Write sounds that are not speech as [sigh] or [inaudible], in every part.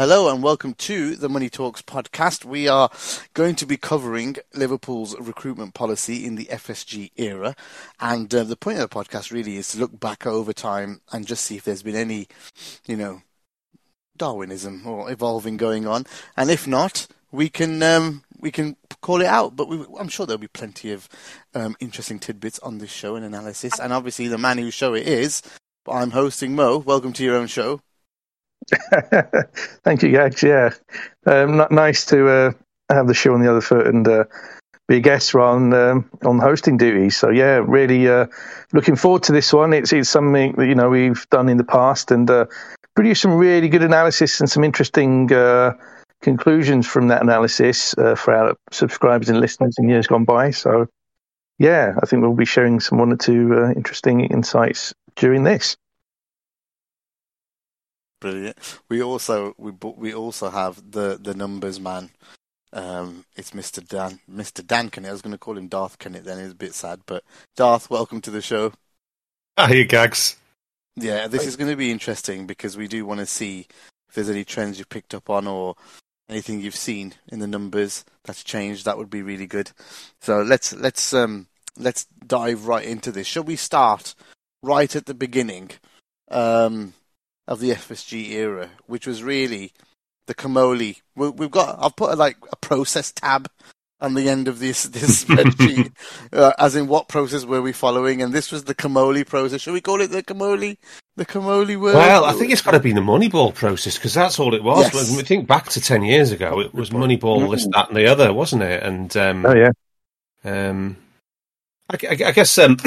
Hello and welcome to the Money Talks podcast. We are going to be covering Liverpool's recruitment policy in the FSG era. And uh, the point of the podcast really is to look back over time and just see if there's been any, you know, Darwinism or evolving going on. And if not, we can um, we can call it out. But we, I'm sure there'll be plenty of um, interesting tidbits on this show and analysis. And obviously, the man whose show it is, I'm hosting Mo. Welcome to your own show. [laughs] Thank you, Gags. Yeah, um, nice to uh, have the show on the other foot and uh, be a guest on um, on hosting duties. So yeah, really uh, looking forward to this one. It's it's something that you know we've done in the past and uh, produced some really good analysis and some interesting uh, conclusions from that analysis uh, for our subscribers and listeners in years gone by. So yeah, I think we'll be sharing some one or two interesting insights during this. Brilliant. We also we we also have the the numbers man. Um, it's Mr. Dan Mr. Dan Kennett. I was going to call him Darth Kennett. Then it's a bit sad, but Darth, welcome to the show. Ah, you gags. Yeah, this is going to be interesting because we do want to see if there's any trends you've picked up on or anything you've seen in the numbers that's changed. That would be really good. So let's let's um let's dive right into this. Shall we start right at the beginning? Um, of the FSG era, which was really the Comolli. We've got I've put a, like a process tab on the end of this [laughs] this spreadsheet, [laughs] uh, as in what process were we following, and this was the Comolli process. Should we call it the Comolli? The Comolli word? Well, I think it's got to be the Moneyball process because that's all it was. Yes. When we think back to ten years ago, it was Moneyball, mm-hmm. this, that, and the other, wasn't it? And um, oh yeah, um, I, I, I guess um, [clears throat]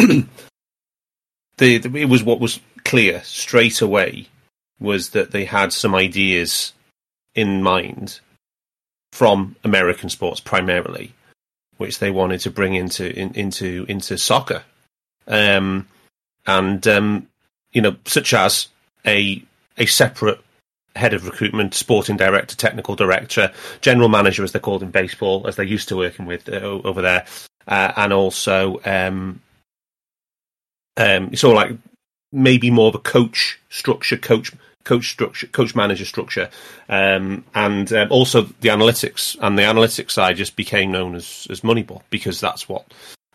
the, the, it was what was clear straight away was that they had some ideas in mind from American sports primarily, which they wanted to bring into in, into into soccer, um, and um, you know, such as a a separate head of recruitment, sporting director, technical director, general manager, as they're called in baseball, as they're used to working with uh, over there, uh, and also um, um, it's all like maybe more of a coach structure, coach coach structure, coach manager structure, um, and um, also the analytics. And the analytics side just became known as as Moneyball because that's what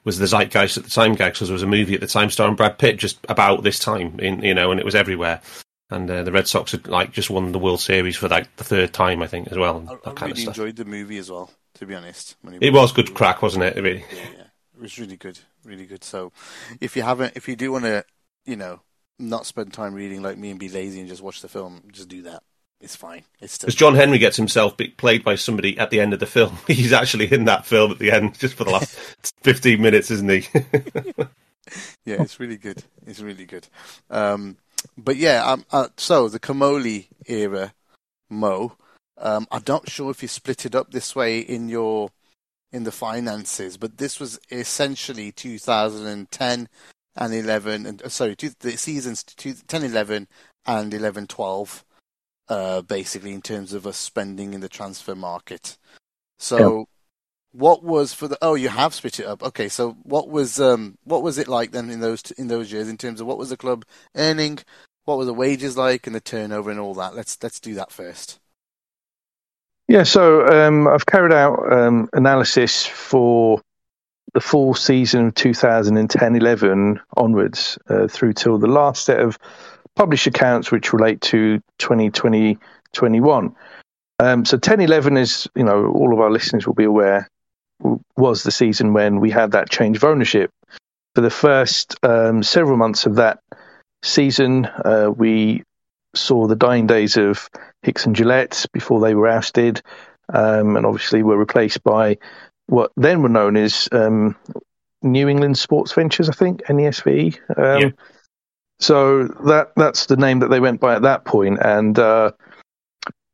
was the zeitgeist at the time. Guys, because there was a movie at the time starring Brad Pitt just about this time, in you know, and it was everywhere. And uh, the Red Sox had like just won the World Series for like the third time, I think, as well. I, I really enjoyed the movie as well. To be honest, Moneyball. it was good crack, wasn't it? Really, yeah, yeah, it was really good, really good. So, if you haven't, if you do want to, you know, not spend time reading like me and be lazy and just watch the film, just do that. It's fine. It's still. As John Henry gets himself played by somebody at the end of the film. [laughs] He's actually in that film at the end, just for the last [laughs] fifteen minutes, isn't he? [laughs] yeah, it's really good. It's really good. Um, but yeah, um, uh, so the Comolli era, Mo. Um, I'm not sure if you split it up this way in your in the finances, but this was essentially 2010 and 11, and uh, sorry, two, the seasons 10, 11 and 11, 12, uh, basically in terms of us spending in the transfer market. So, yeah. what was for the? Oh, you have split it up. Okay, so what was um what was it like then in those in those years in terms of what was the club earning, what were the wages like, and the turnover and all that? Let's let's do that first. Yeah, so um, I've carried out um, analysis for the full season of 2010-11 onwards uh, through till the last set of published accounts which relate to 2020-21. Um, so 10-11 is, you know, all of our listeners will be aware, was the season when we had that change of ownership. For the first um, several months of that season, uh, we saw the dying days of Hicks and Gillett before they were ousted, um, and obviously were replaced by what then were known as um, New England Sports Ventures, I think, NESV. Um, yeah. So that that's the name that they went by at that point. point, and uh,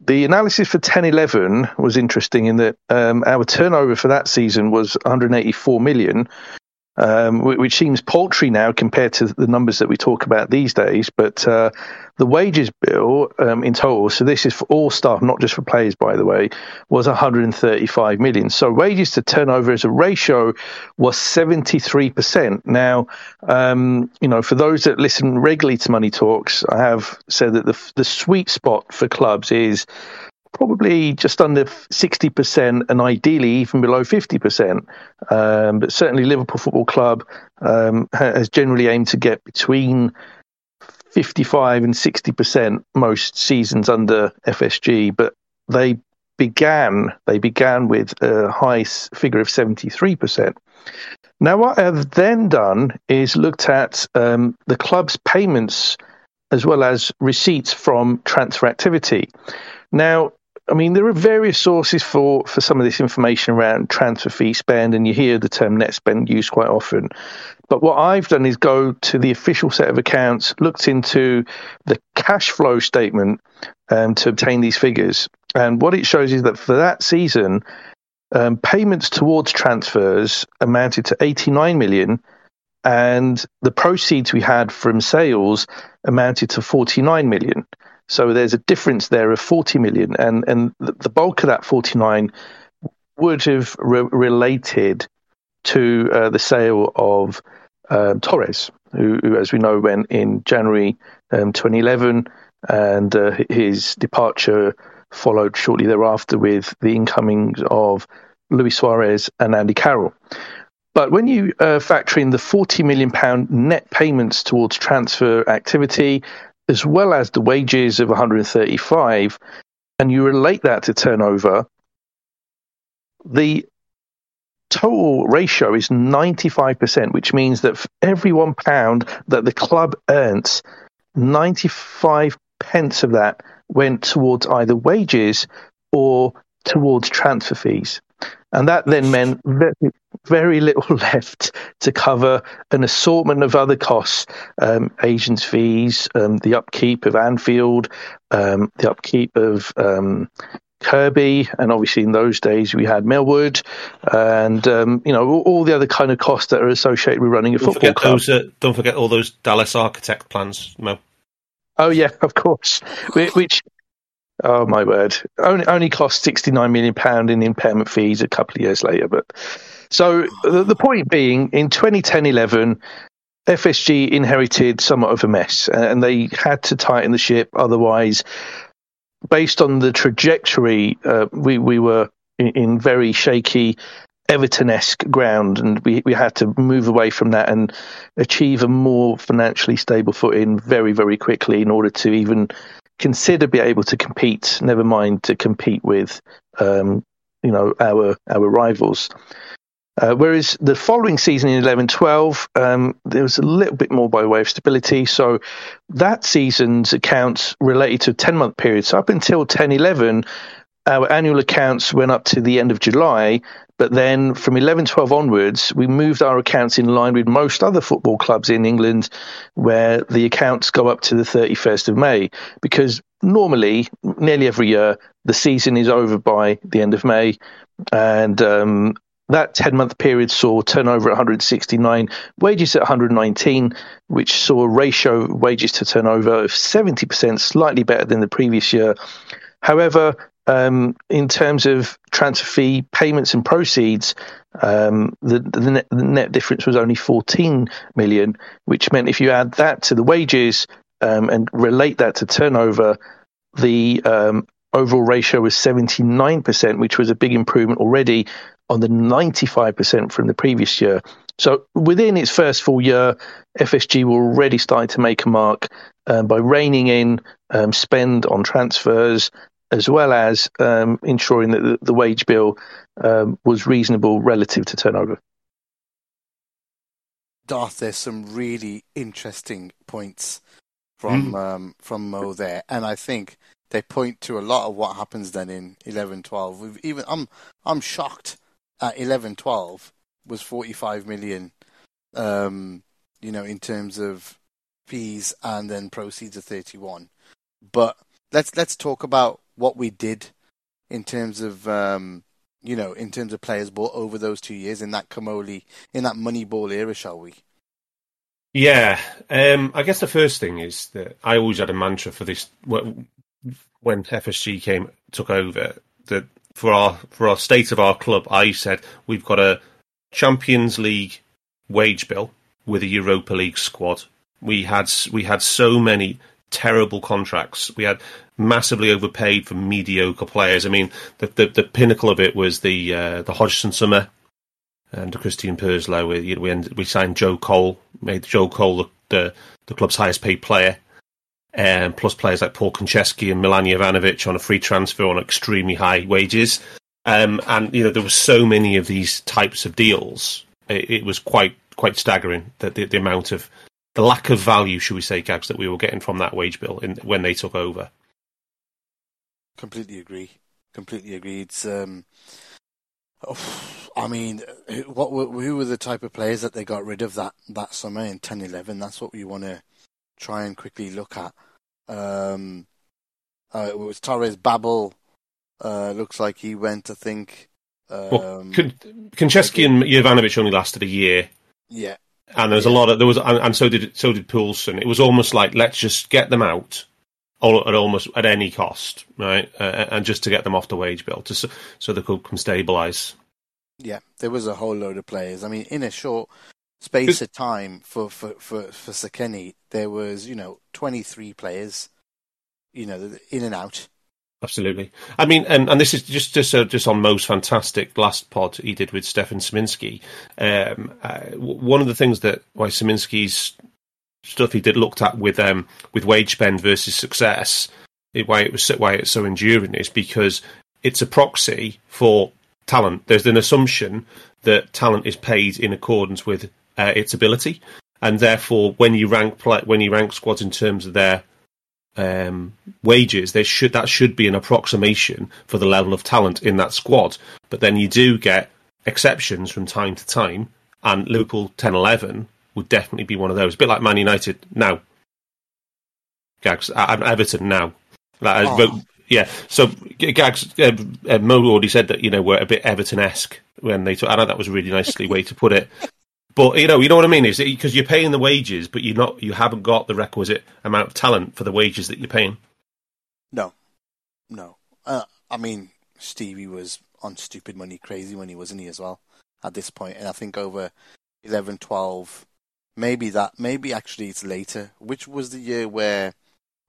the analysis for 10-11 was interesting in that um, our turnover for that season was 184 million, um, which seems paltry now compared to the numbers that we talk about these days. But uh, the wages bill um, in total, so this is for all staff, not just for players, by the way, was 135 million. So wages to turnover as a ratio was 73%. Now, um, you know, for those that listen regularly to Money Talks, I have said that the the sweet spot for clubs is probably just under 60% and ideally even below 50%. Um, but certainly Liverpool Football Club um, has generally aimed to get between 55 and 60% most seasons under FSG, but they began they began with a high figure of 73%. Now, what I've then done is looked at um, the club's payments as well as receipts from transfer activity. Now, I mean, there are various sources for, for some of this information around transfer fee spend, and you hear the term net spend used quite often. But what I've done is go to the official set of accounts, looked into the cash flow statement um, to obtain these figures. And what it shows is that for that season, um, payments towards transfers amounted to 89 million, and the proceeds we had from sales amounted to 49 million. So there's a difference there of 40 million, and and the bulk of that 49 would have re- related to uh, the sale of um, Torres, who, who, as we know, went in January um, 2011, and uh, his departure followed shortly thereafter with the incoming of Luis Suarez and Andy Carroll. But when you uh, factor in the 40 million pound net payments towards transfer activity as well as the wages of 135, and you relate that to turnover, the total ratio is 95%, which means that for every one pound that the club earns, 95 pence of that went towards either wages or towards transfer fees. And that then meant very, very little [laughs] left to cover an assortment of other costs, um, agents' fees, um, the upkeep of Anfield, um, the upkeep of um, Kirkby, and obviously in those days we had Millwood, and um, you know all, all, the other kind of costs that are associated with running a don't football club. Those, uh, don't forget all those Dallas architect plans, Mel. Oh yeah, of course. Which Oh my word! Only only cost sixty nine million pound in impairment fees a couple of years later. But so the, the point being, in 2010-11, FSG inherited somewhat of a mess, and they had to tighten the ship. Otherwise, based on the trajectory, uh, we we were in, in very shaky Everton-esque ground, and we, we had to move away from that and achieve a more financially stable footing very, very quickly in order to even consider be able to compete. Never mind to compete with, um, you know, our our rivals. Uh, whereas the following season in 11 12, um, there was a little bit more by way of stability. So that season's accounts related to a 10 month period. So up until 10 11, our annual accounts went up to the end of July, but then from 11 12 onwards, we moved our accounts in line with most other football clubs in England, where the accounts go up to the 31st of May. Because normally, nearly every year, the season is over by the end of May. And um, that 10 month period saw turnover at 169, wages at 119, which saw a ratio of wages to turnover of 70%, slightly better than the previous year. However, um, in terms of transfer fee payments and proceeds, um, the, the net, the, net, difference was only 14 million, which meant if you add that to the wages um, and relate that to turnover, the um, overall ratio was 79%, which was a big improvement already on the 95% from the previous year. So within its first full year, FSG were already starting to make a mark um, by reining in um, spend on transfers, as well as um, ensuring that the, the wage bill um, was reasonable relative to turnover. Darth, there's some really interesting points from mm. um, from Mo there, and I think they point to a lot of what happens then in 11-12. We've even I'm I'm shocked at 11-12 was 45 million, um, you know, in terms of fees and then proceeds of 31. But let's let's talk about what we did in terms of um, you know in terms of players bought over those two years in that Comolli in that Moneyball era, shall we? Yeah, um, I guess the first thing is that I always had a mantra for this when FSG came took over that for our for our state of our club, I said we've got a Champions League wage bill with a Europa League squad. We had we had so many terrible contracts. We had massively overpaid for mediocre players. I mean, the the, the pinnacle of it was the uh, the Hodgson summer and Christian Purslow. We we, ended, we signed Joe Cole, made Joe Cole the the, the club's highest paid player. Um, plus players like Paul Konchesky and Milan Jovanovic on a free transfer on extremely high wages. Um, and you know there were so many of these types of deals. It, it was quite quite staggering that the, the, amount of the lack of value, should we say, Gags, that we were getting from that wage bill in, when they took over. Completely agree. Completely agree. It's, um, oh, I mean, what who were the type of players that they got rid of that, that summer in 10-11? That's what we want to try and quickly look at. Um, uh, it was Torres Babel. Uh, looks like he went. I think. Um, well, Konchesky and Jovanovic only lasted a year. Yeah, and there was a lot of there was, and, and so did so did Poulsen. It was almost like let's just get them out all, at almost at any cost, right? Uh, and just to get them off the wage bill, to, so the club can stabilise. Yeah, there was a whole load of players. I mean, in a short space of time for for for for Sekeni, there was you know twenty three players, you know, in and out. Absolutely. I mean, and, and this is just just uh, just on Mo's fantastic last pod he did with Stefan Szymanski. Um, uh, one of the things that why Szymanski's stuff he did looked at with um, with wage spend versus success, it, why it was why it's so enduring is because it's a proxy for talent. There's an assumption that talent is paid in accordance with uh, its ability, and therefore when you rank when you rank squads in terms of their um, wages, there should that should be an approximation for the level of talent in that squad. But then you do get exceptions from time to time, and Liverpool 10-11 would definitely be one of those. A bit like Man United now. Gags, I'm Everton now. Like, oh. yeah, so Gags, uh, uh, Mo already said that you know we're a bit Everton-esque when they. Took, I know that was a really nicely way to put it. But you know, you know what I mean? Is because you're paying the wages, but you're not, you haven't got the requisite amount of talent for the wages that you're paying. No, no. Uh, I mean, Stevie was on stupid money, crazy money, wasn't he as well? At this point. and I think over 11, 12, maybe that, maybe actually it's later. Which was the year where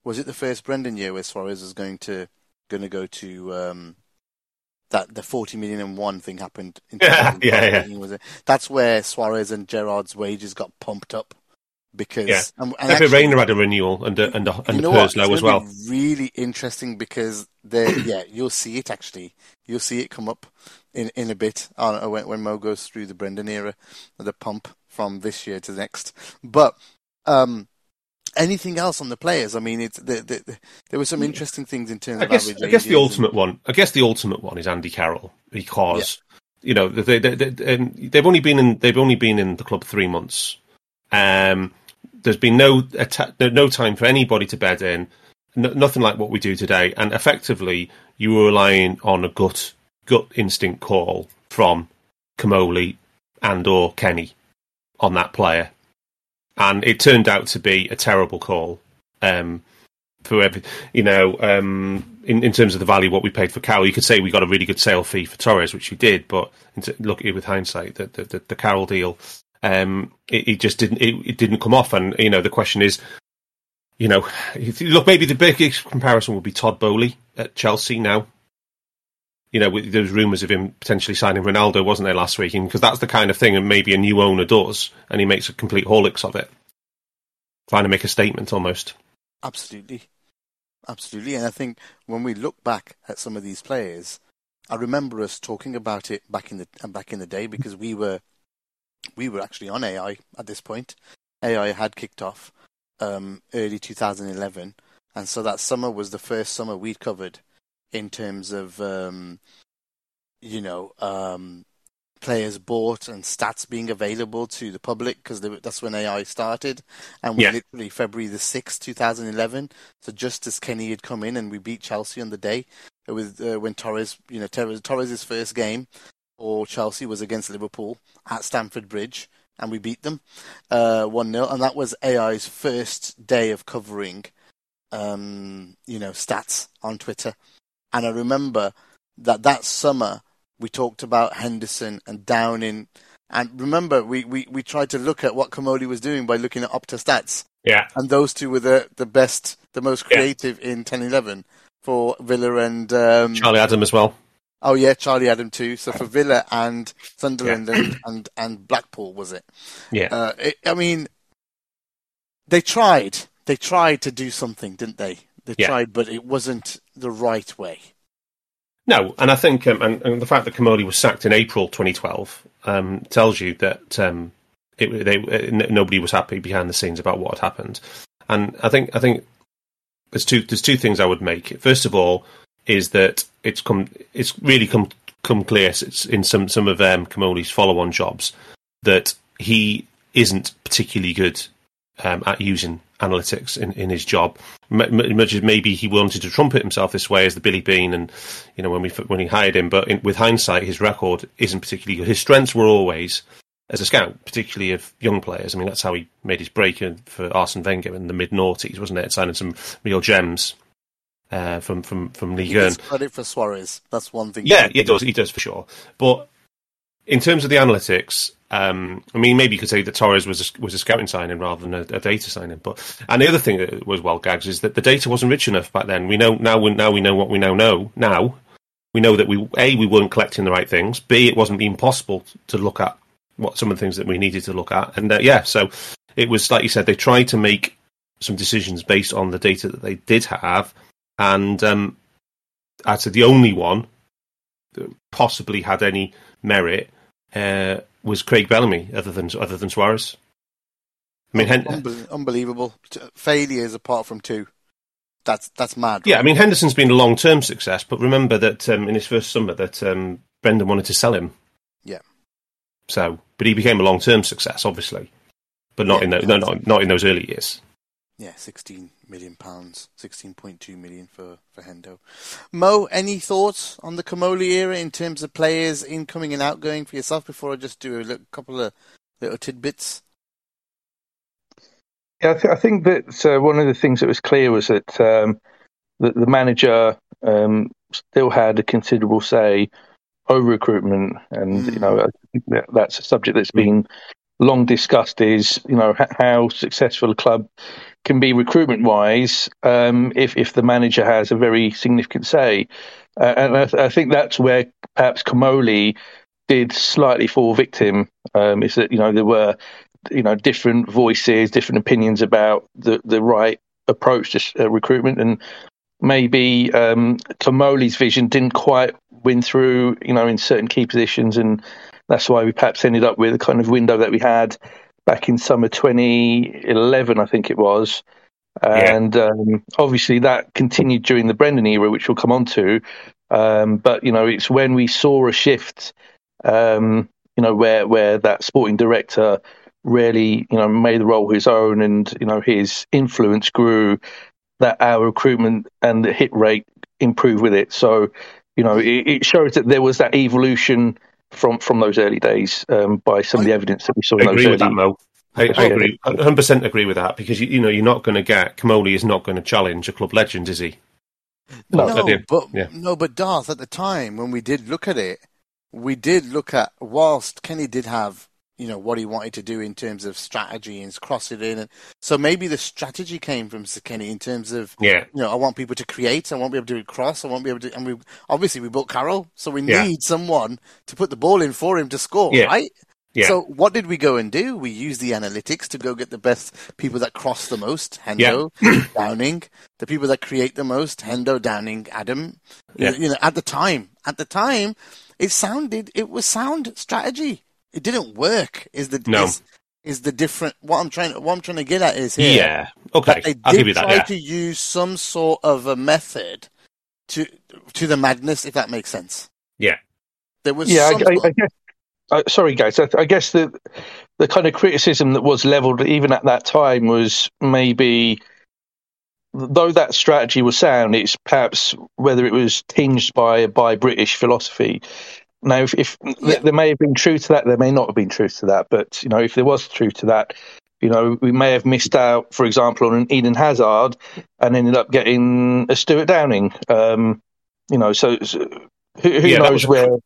was it the first Brendan year where Suarez was going to going to go to um, that the 40 million and one thing happened. In yeah, yeah, yeah. Was it? That's where Suarez and Gerrard's wages got pumped up because yeah. and, and actually, Reina had a renewal and and and the Purslow as well. really interesting because there, [coughs] yeah, you'll see it actually. You'll see it come up in in a bit uh, when when Mo goes through the Brendan era, the pump from this year to next. But um, anything else on the players? I mean, it's the, the, the, there were some interesting things in terms I of guess, average I guess the ultimate and- one. I guess the ultimate one is Andy Carroll because you know they, they, they, um, they've only been in they've only been in the club three months. Um, there's been no atta- no time for anybody to bed in. No, nothing like what we do today, and effectively you were relying on a gut gut instinct call from Comolli and or Kenny on that player, and it turned out to be a terrible call. Um, for every, you know, um, in, in terms of the value what we paid for Carroll, you could say we got a really good sale fee for Torres, which we did, but look at it with hindsight, the the, the, the Carroll deal, um, it, it just didn't it, it didn't come off, and you know the question is, you know, [sighs] you look maybe the biggest comparison would be Todd Boehly at Chelsea now. You know, there was rumours of him potentially signing Ronaldo, wasn't there last week? Because that's the kind of thing, and maybe a new owner does, and he makes a complete holics of it, trying to make a statement almost. Absolutely. Absolutely. And I think when we look back at some of these players, I remember us talking about it back in the back in the day because we were we were actually on AI at this point. AI had kicked off um, early 2011, and so that summer was the first summer we'd covered in terms of um, you know um, players bought and stats being available to the public because that's when AI started, and we Yeah. literally February the sixth, 2011. So just as Kenny had come in and we beat Chelsea on the day with uh, when Torres, you know, Torres, Torres' first game for Chelsea was against Liverpool at Stamford Bridge, and we beat them uh, one 0 and that was AI's first day of covering, um, you know, stats on Twitter, and I remember that that summer we talked about Henderson and Downing. And remember, we, we, we tried to look at what Comolli was doing by looking at Opta stats Yeah, and those two were the, the best, the most Yeah. creative in 10-11 for Villa and um, Charlie Adam as well. oh yeah, Charlie Adam too. So for Villa and Sunderland and, and and Blackpool was it? Yeah, Uh, it? I mean, they tried. They tried to do something, didn't they? They Yeah. tried, but it wasn't the right way. No, and I think um, and, and the fact that Comolli was sacked in April 2012 um, tells you that um, it, they, uh, n- nobody was happy behind the scenes about what had happened. And I think I think there's two there's two things I would make. First of all, is that it's come it's really come come clear it's in some some of um, Comolli's follow on jobs that he isn't particularly good um, at using analytics in, in his job. Much as maybe he wanted to trumpet himself this way as the Billy Beane, and you know when we when he hired him, but in, with hindsight, his record isn't particularly good. His strengths were always as a scout, particularly of young players. I mean, that's how he made his break for Arsene Wenger in the mid noughties, wasn't it? Signing some real gems uh, from from from Ligue 1. gets credit for Suarez. That's one thing. Yeah, he does. He does for sure. But in terms of the analytics, um, I mean, maybe you could say that Torres was a, was a scouting signing rather than a, a data signing. But and the other thing that was well gags is that the data wasn't rich enough back then. We know now. We, now we know what we now know. Now we know that we a we weren't collecting the right things. B it wasn't even possible to look at what some of the things that we needed to look at. And uh, yeah, so it was like you said. They tried to make some decisions based on the data that they did have, and um, I said the only one that possibly had any merit uh, was Craig Bellamy, other than other than Suarez. I mean, Hen- Unbel- unbelievable failures apart from two. That's that's mad. yeah, I mean Henderson's been a long term success, but remember that um, in his first summer that um, Brendan wanted to sell him. Yeah. So, but he became a long term success, obviously, but not Yeah, in the, no, not, not in those early years. Yeah, sixteen million pounds, sixteen point two million for for Hendo. Mo, any thoughts on the Comolli era in terms of players incoming and outgoing for yourself? Before I just do a little, couple of little tidbits. Yeah, I, th- I think that uh, one of the things that was clear was that um, that the manager um, still had a considerable say over recruitment, and you know I think that that's a subject that's been long discussed. Is you know how successful a club can be recruitment wise um, if if the manager has a very significant say, uh, and I, th- I think that's where perhaps Comolli did slightly fall victim. Um, is that you know there were you know different voices, different opinions about the the right approach to uh, recruitment, and maybe um, Comolli's vision didn't quite win through, you know, in certain key positions, and that's why we perhaps ended up with the kind of window that we had back in summer 2011, I think it was, and um, obviously that continued during the Brendan era, which we'll come on to. Um, but you know, it's when we saw a shift, um, you know, where where that sporting director really, you know, made the role his own, and you know, his influence grew. That our recruitment and the hit rate improved with it. So, you know, it, it shows that there was that evolution from from those early days um, by some of the evidence that we saw. I in those agree with early, that, Mo. I, I agree, 100 percent agree with that because you, you know you're not going to get Comolli is not going to challenge a club legend, is he? No, At the- but yeah. no, but Darth. At the time when we did look at it, we did look at whilst Kenny did have you know what he wanted to do in terms of strategy and cross it in, and so maybe the strategy came from Sir in terms of Yeah, you know I want people to create, I want to be able to do cross, I want to be able to, and we obviously we bought Carroll, so we Yeah. need someone to put the ball in for him to score, Yeah. right? yeah, So what did we go and do? We used the analytics to go get the best people that cross the most, Hendo, [clears throat] Downing, the people that create the most, Hendo, Downing, Adam. Yeah. You know, at the time, at the time, it sounded it was sound strategy. It didn't work. Is the No. is, is the different? What I'm trying what I'm trying to get at is here yeah. Okay, that they I'll did give you that. try Yeah, to use some sort of a method to to the madness, if that makes sense. yeah, There was yeah, some I, I, I guess. Uh, sorry, guys. I, I guess the the kind of criticism that was leveled even at that time was maybe, though that strategy was sound, it's perhaps whether it was tinged by by British philosophy. Now, if, if Yeah. there may have been truth to that, there may not have been truth to that. But you know, if there was truth to that, you know, we may have missed out, for example, on an Eden Hazard and ended up getting a Stuart Downing. Um, you know, so, so who, who Yeah, that knows was a- where?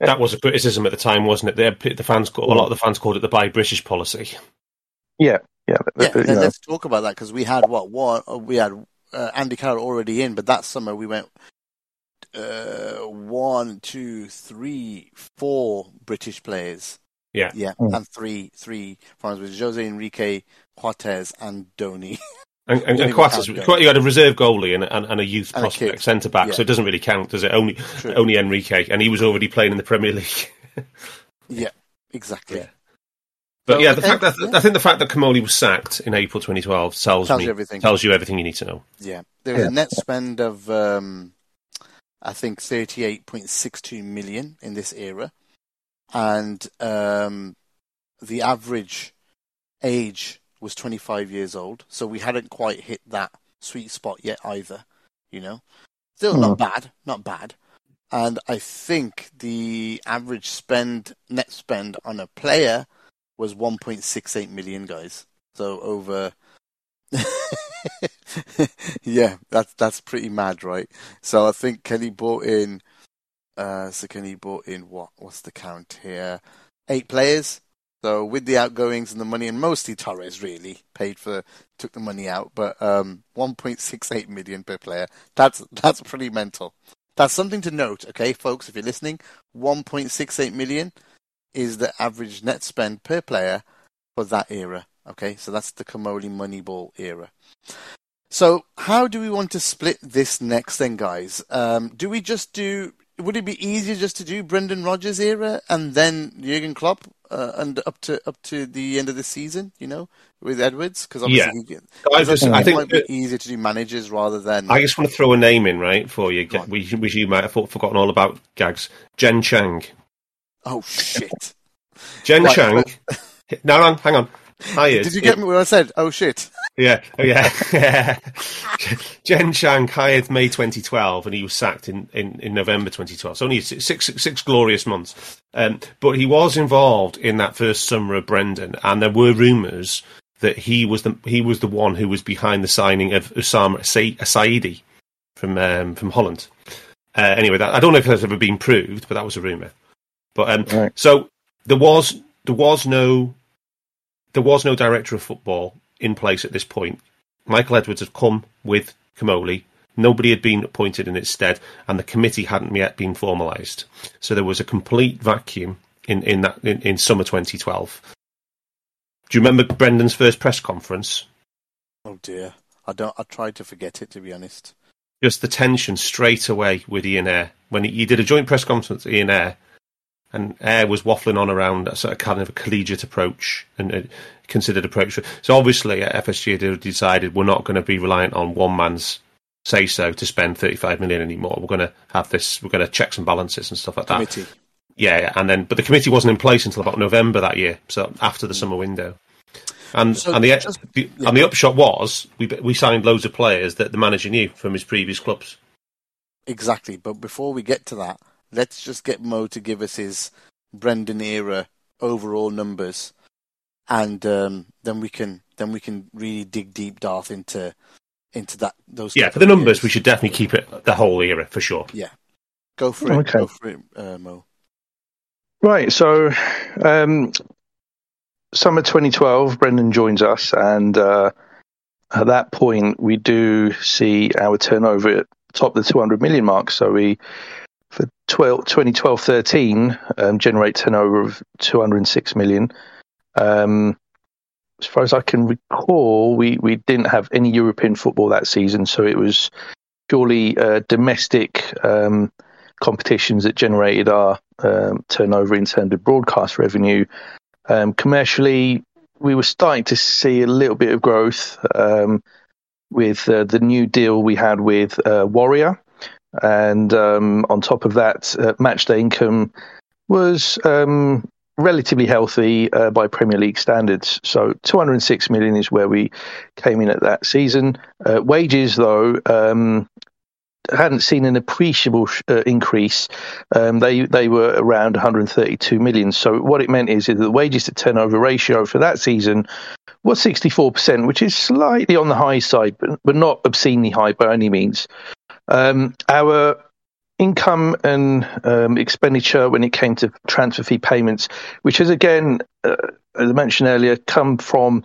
that was a criticism at the time, wasn't it? The, the fans, call- a lot of the fans called it the "buy British" policy. Yeah, yeah, Yeah, you let, know. us talk about that because we had what one uh, we had uh, Andy Carroll already in, but that summer we went uh, one, two, three, four British players. Yeah. yeah, Mm. and three three foreigners with Jose Enrique, Juarez, and Doni. [laughs] And, and, Didn't and even Quatters, you had a reserve goalie and, a- and, and a youth And prospect centre back, Yeah. so it doesn't really count, does it? Only True. only Enrique, and he was already playing in the Premier League. [laughs] yeah, exactly. Yeah. But So, yeah, the okay, fact that yeah. I think the fact that Comolli was sacked in April 2012 tells, Tells me you everything. tells you everything you need to know. Yeah, there was Yeah. a net spend of um, I think thirty-eight point six two million in this era, and um, the average age was twenty-five years old. So we hadn't quite hit that sweet spot yet either. You know, still not bad, not bad. And I think the average spend net spend on a player was one point six eight million guys. So over [laughs] [laughs] yeah, that's that's pretty mad, right? So I think Kenny bought in. Uh, so Kenny bought in what? What's the count here? Eight players. So with the outgoings and the money, and mostly Torres really paid for took the money out, but um, 1.68 million per player. That's that's pretty mental. That's something to note, okay, folks. If you're listening, 1.68 million is the average net spend per player for that era. Okay, so that's the Comolli Moneyball era. So, how do we want to split this next thing, guys? Um, do we just do? Would it be easier just to do Brendan Rodgers era and then Jurgen Klopp uh, and up to up to the end of the season? You know, with Edwards, because obviously, he, I just, think I it think might be easier to do managers rather than. I just want to throw a name in right for you, which, which you might have forgotten all about. Gags, Jen Chang. oh shit! Jen Right, Chang. No, hang hang on. Hired. Did you get me when I said, "Oh shit"? Yeah, oh, yeah. [laughs] Jen Chang hired May 2012, and he was sacked in, in, in November 2012. So only six, six, six glorious months. Um, but he was involved in that first summer of Brendan, and there were rumours that he was the he was the one who was behind the signing of Oussama Sa- Saidi from um, from Holland. Uh, anyway, that, I don't know if that's ever been proved, but that was a rumour. But um, Right. so there was there was no there was no director of football in place at this point. Michael Edwards had come with Kamoli. Nobody had been appointed in its stead, and the committee hadn't yet been formalised. So there was a complete vacuum in in that in, in summer 2012. Do you remember Brendan's first press conference? Oh dear, I don't. I tried to forget it to be honest. Just the tension straight away with Ian Ayre when he, he did a joint press conference with Ian Ayre, and Ayre was waffling on around a sort of kind of a collegiate approach and a considered approach. So obviously, at FSG had decided we're not going to be reliant on one man's say so to spend 35 million anymore. We're going to have this. We're going to checks and balances and stuff like that. Committee. Yeah, yeah, and then but the committee wasn't in place until about November that year, so after the mm. summer window. And So and the, just- the yeah. and the upshot was we we signed loads of players that the manager knew from his previous clubs. Exactly. But before we get to that, let's just get Mo to give us his Brendan era overall numbers, and um, then we can then we can really dig deep, Darth, into into that those. Yeah, for the numbers, years. we should definitely keep it the whole era for sure. Yeah, go for it. Okay. Go for it, uh, Mo. Right. So, um, summer 2012, Brendan joins us, and uh, at that point, we do see our turnover top the 200 million mark. So we, for 12, 2012-13, um, generate turnover of 206 million. Um, as far as I can recall, we, we didn't have any European football that season, so it was purely uh, domestic um, competitions that generated our um, turnover in terms of broadcast revenue. Um, commercially, we were starting to see a little bit of growth um, with uh, the new deal we had with uh, Warrior. And um, on top of that, uh, matchday income was um, relatively healthy uh, by Premier League standards. So 206 million is where we came in at that season. Uh, wages, though, um, hadn't seen an appreciable sh- uh, increase. Um, they they were around 132 million. So what it meant is, is that the wages to turnover ratio for that season was 64%, which is slightly on the high side, but, but not obscenely high by any means. Um, our income and um, expenditure when it came to transfer fee payments, which has again, uh, as I mentioned earlier, come from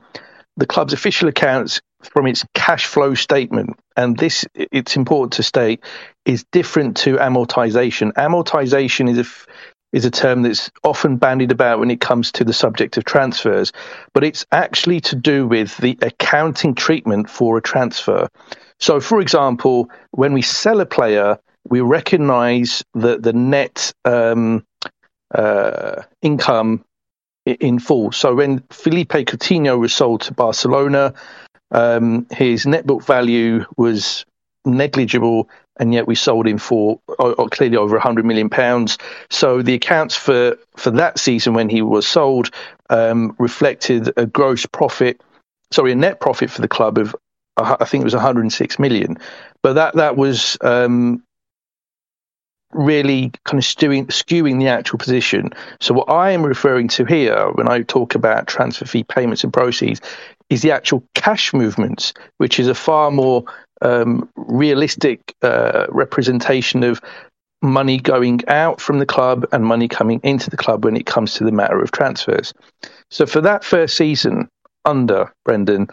the club's official accounts from its cash flow statement. And this, it's important to state, is different to amortization. Amortization is a f- is a term that's often bandied about when it comes to the subject of transfers, but it's actually to do with the accounting treatment for a transfer. So, for example, when we sell a player, we recognize that the net um, uh, income in full. So, when Felipe Coutinho was sold to Barcelona, um, his net book value was negligible, and yet we sold him for clearly over 100 million pounds. So the accounts for for that season when he was sold um, reflected a gross profit, sorry, a net profit for the club of I think it was 106 million, but that that was um, really kind of skewing, skewing the actual position. So what I am referring to here when I talk about transfer fee payments and proceeds is the actual cash movements, which is a far more um, realistic uh, representation of money going out from the club and money coming into the club when it comes to the matter of transfers. So for that first season under Brendan,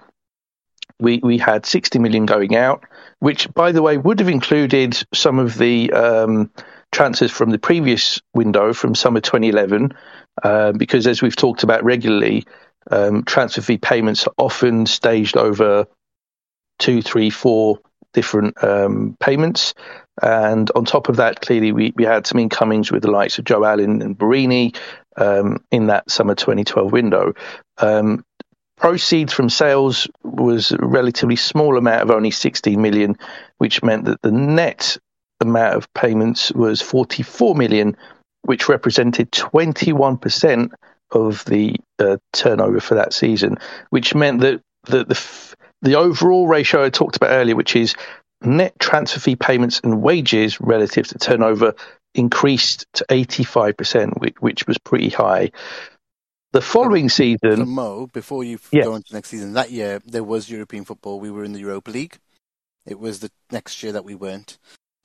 we, we had 60 million going out, which, by the way, would have included some of the um, transfers from the previous window from summer 2011, uh, because as we've talked about regularly, um, transfer fee payments are often staged over two, three, four different um, payments. And on top of that, clearly we, we had some incomings with the likes of Joe Allen and Borini um, in that summer 2012 window. Um, proceeds from sales was a relatively small amount of only 16 million, which meant that the net amount of payments was 44 million, which represented 21% of the uh, turnover for that season, which meant that the, the the overall ratio I talked about earlier, which is net transfer fee payments and wages relative to turnover, increased to 85%, which, which was pretty high. The following For season, Mo, before you f- Yeah. go into next season, that year there was European football. We were in the Europa League. It was the next year that we weren't.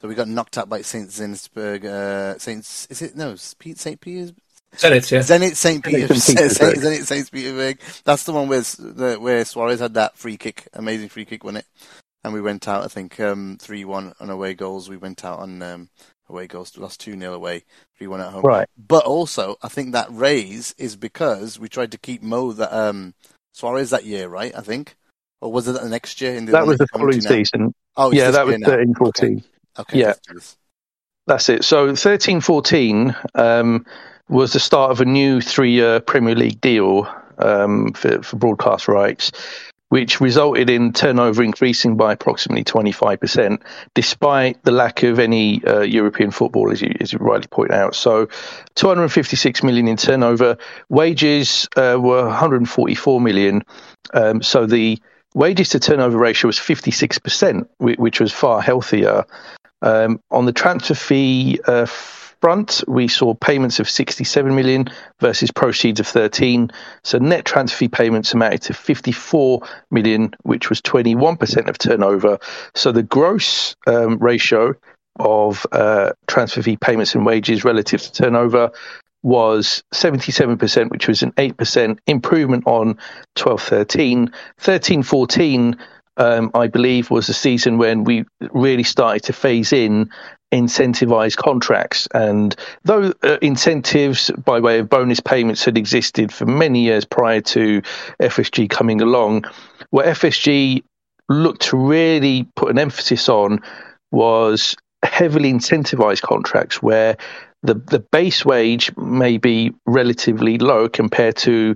So we got knocked out by Saint Zinsberg. Uh, Saints, is it no Pete Saint Peter's Zenit, yeah. Zenit Saint Zenit Peter's. [laughs] Saint Petersburg. Zenit Saint Petersburg. That's the one where the, where Suarez had that free kick, amazing free kick, wasn't it? And we went out, I think, um, three one on away goals. We went out on um, away goals, lost two 0 away, three one at home. right? But also, I think that raise is because we tried to keep Mo that um, Suarez that year, right? I think, or was it the next year? In the That was the following season. Oh, Yeah, that was year 13 14. Okay, okay Yeah. let's do this. That's it. So 13 14, um, was the start of a new three-year Premier League deal um, for, for broadcast rights, which resulted in turnover increasing by approximately 25%, despite the lack of any uh, European football, as you, as you rightly point out. So, 256 million in turnover. Wages uh, were 144 million. Um, so the wages to turnover ratio was 56%, which was far healthier. Um, on the transfer fee uh, front, we saw payments of 67 million versus proceeds of 13. So net transfer fee payments amounted to 54 million, which was 21% of turnover. So the gross um, ratio of uh, transfer fee payments and wages relative to turnover was 77%, which was an 8% improvement on 12 13. 13 14 um, I believe, was the season when we really started to phase in incentivized contracts. And though uh, incentives by way of bonus payments had existed for many years prior to FSG coming along, what FSG looked to really put an emphasis on was heavily incentivized contracts where the the base wage may be relatively low compared to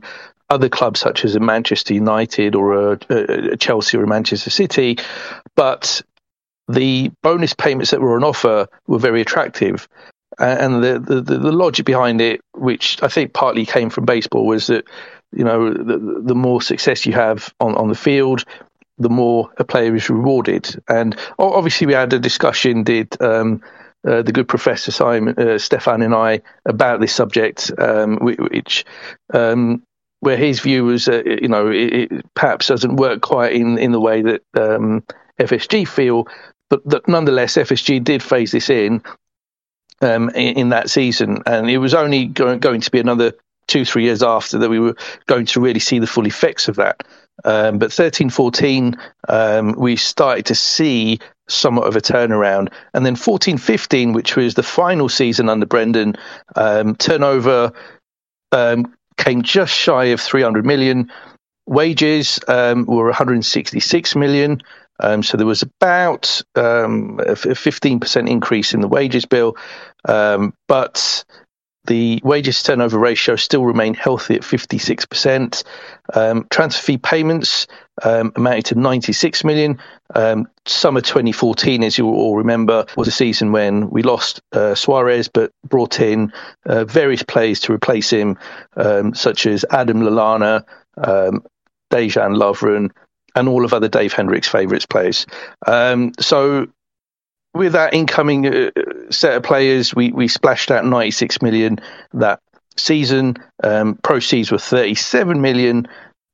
other clubs such as a Manchester United or a, a Chelsea or Manchester City, but the bonus payments that were on offer were very attractive. And the, the, the logic behind it, which I think partly came from baseball, was that you know the, the more success you have on, on the field, the more a player is rewarded. And obviously, we had a discussion. Did um, uh, the good Professor Simon, uh, Stefan, and I about this subject, um, which um, where his view was, uh, you know, it, it, perhaps doesn't work quite in, in the way that um, FSG feel, but that nonetheless FSG did phase this in, um, in, in that season, and it was only going, going to be another two three years after that we were going to really see the full effects of that. Um, but 13 14, um, we started to see somewhat of a turnaround. And then 14 15, which was the final season under Brendan, um, turnover um, came just shy of 300 million. Wages um, were 166 million. Um, so there was about um, a 15% increase in the wages bill, um, but the wages turnover ratio still remained healthy at 56%. Um, transfer fee payments um, amounted to 96 million. Um, summer 2014, as you all remember, was a season when we lost uh, Suarez, but brought in uh, various players to replace him, um, such as Adam Lallana, um, Dejan Lovren, and all of other Dave Hendricks' favourites players. Um, so with that incoming uh, set of players, we, we splashed out 96 million that season. Um, proceeds were 37 million,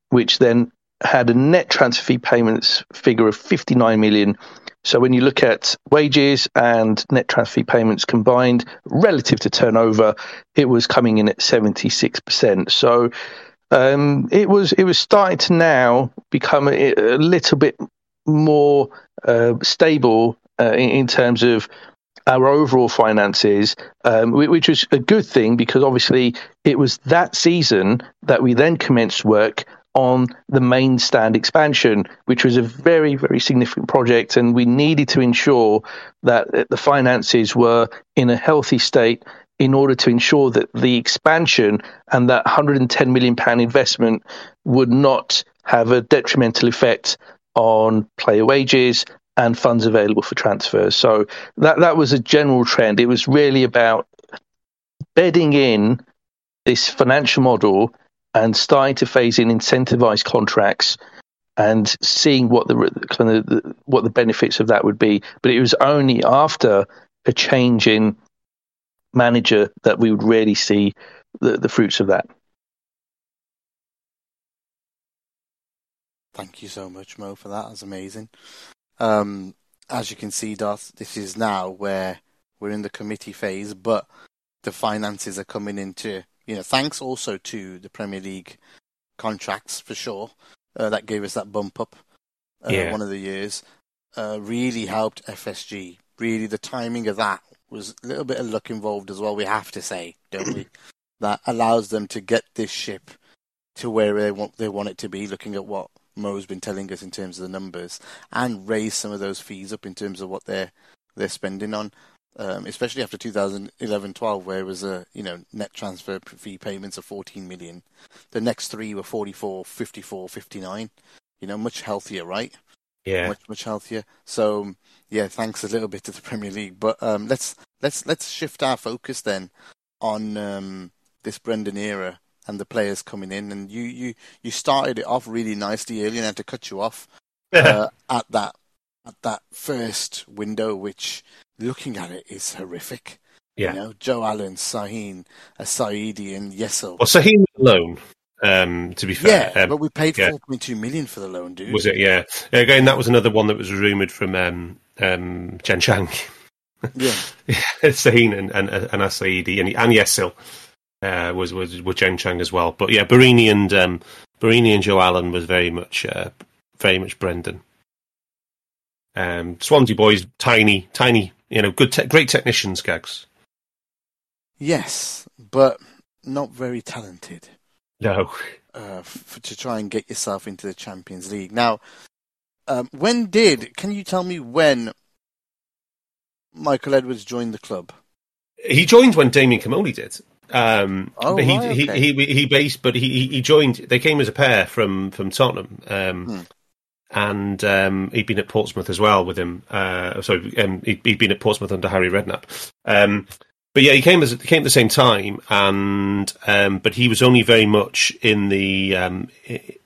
which then had a net transfer fee payments figure of 59 million. So when you look at wages and net transfer fee payments combined relative to turnover, it was coming in at 76%. So um, it was it was starting to now become a, a little bit more uh, stable uh, in, in, terms of our overall finances, um, which was a good thing because obviously it was that season that we then commenced work on the main stand expansion, which was a very, very significant project. And we needed to ensure that the finances were in a healthy state in order to ensure that the expansion and that 110 million pound investment would not have a detrimental effect on player wages and funds available for transfers. So that that was a general trend. It was really about bedding in this financial model and starting to phase in incentivized contracts and seeing what the kind of the, what the benefits of that would be. But it was only after a change in manager that we would really see the, the fruits of that. Thank you so much, Mo, for that. That's amazing. Um, as you can see, Darth, this is now where we're in the committee phase, but the finances are coming into you know, thanks also to the Premier League contracts for sure. Uh, that gave us that bump up uh, yeah. one of the years. Uh, really helped FSG. Really, the timing of that was a little bit of luck involved as well. We have to say, don't we? [clears throat] That allows them to get this ship to where they want they want it to be. Looking at what Mo's been telling us in terms of the numbers, and raise some of those fees up in terms of what they're they're spending on. um, especially after 2011-12, where it was a you know net transfer fee payments of 14 million. The next three were 44, 54, 59. You know, much healthier, right? Yeah. Much much healthier. So yeah, thanks a little bit to the [laughs] Premier League, but um, let's let's let's shift our focus then on um, this Brendan era and the players coming in. And you you you started it off really nicely earlier, and I had to cut you off [laughs] uh, at that at that first window, which looking at it is horrific. Yeah. You know, Joe Allen, Sahin, Assaidi, and Yesil. Well, Sahin alone. Um, to be fair, yeah, um, but we paid yeah. 4.2 million for the loan, dude. was it? Yeah. Again, that was another one that was rumored from um, um, Jen Chang. [laughs] Yeah. [laughs] Sahin and and and Assaidi and and Yesil uh, was was was Jen Chang as well. But yeah, Borini and um, Borini and Joe Allen was very much uh, very much Brendan. Um, Swansea boys, tiny, tiny, you know, good, te- great technicians, gags. Yes, but not very talented. No, uh, f- to try and get yourself into the Champions League. Now, um, when did? Can you tell me when Michael Edwards joined the club? he joined when Damien Comolli did. Um, Oh, but he, right, he, okay. he he based, but he he joined. They came as a pair from from Tottenham, um, Hmm. and um, he'd been at Portsmouth as well with him. Uh, sorry, um, he'd, he'd been at Portsmouth under Harry Redknapp. Um, but yeah, he came as he came at the same time, and um, but he was only very much in the um,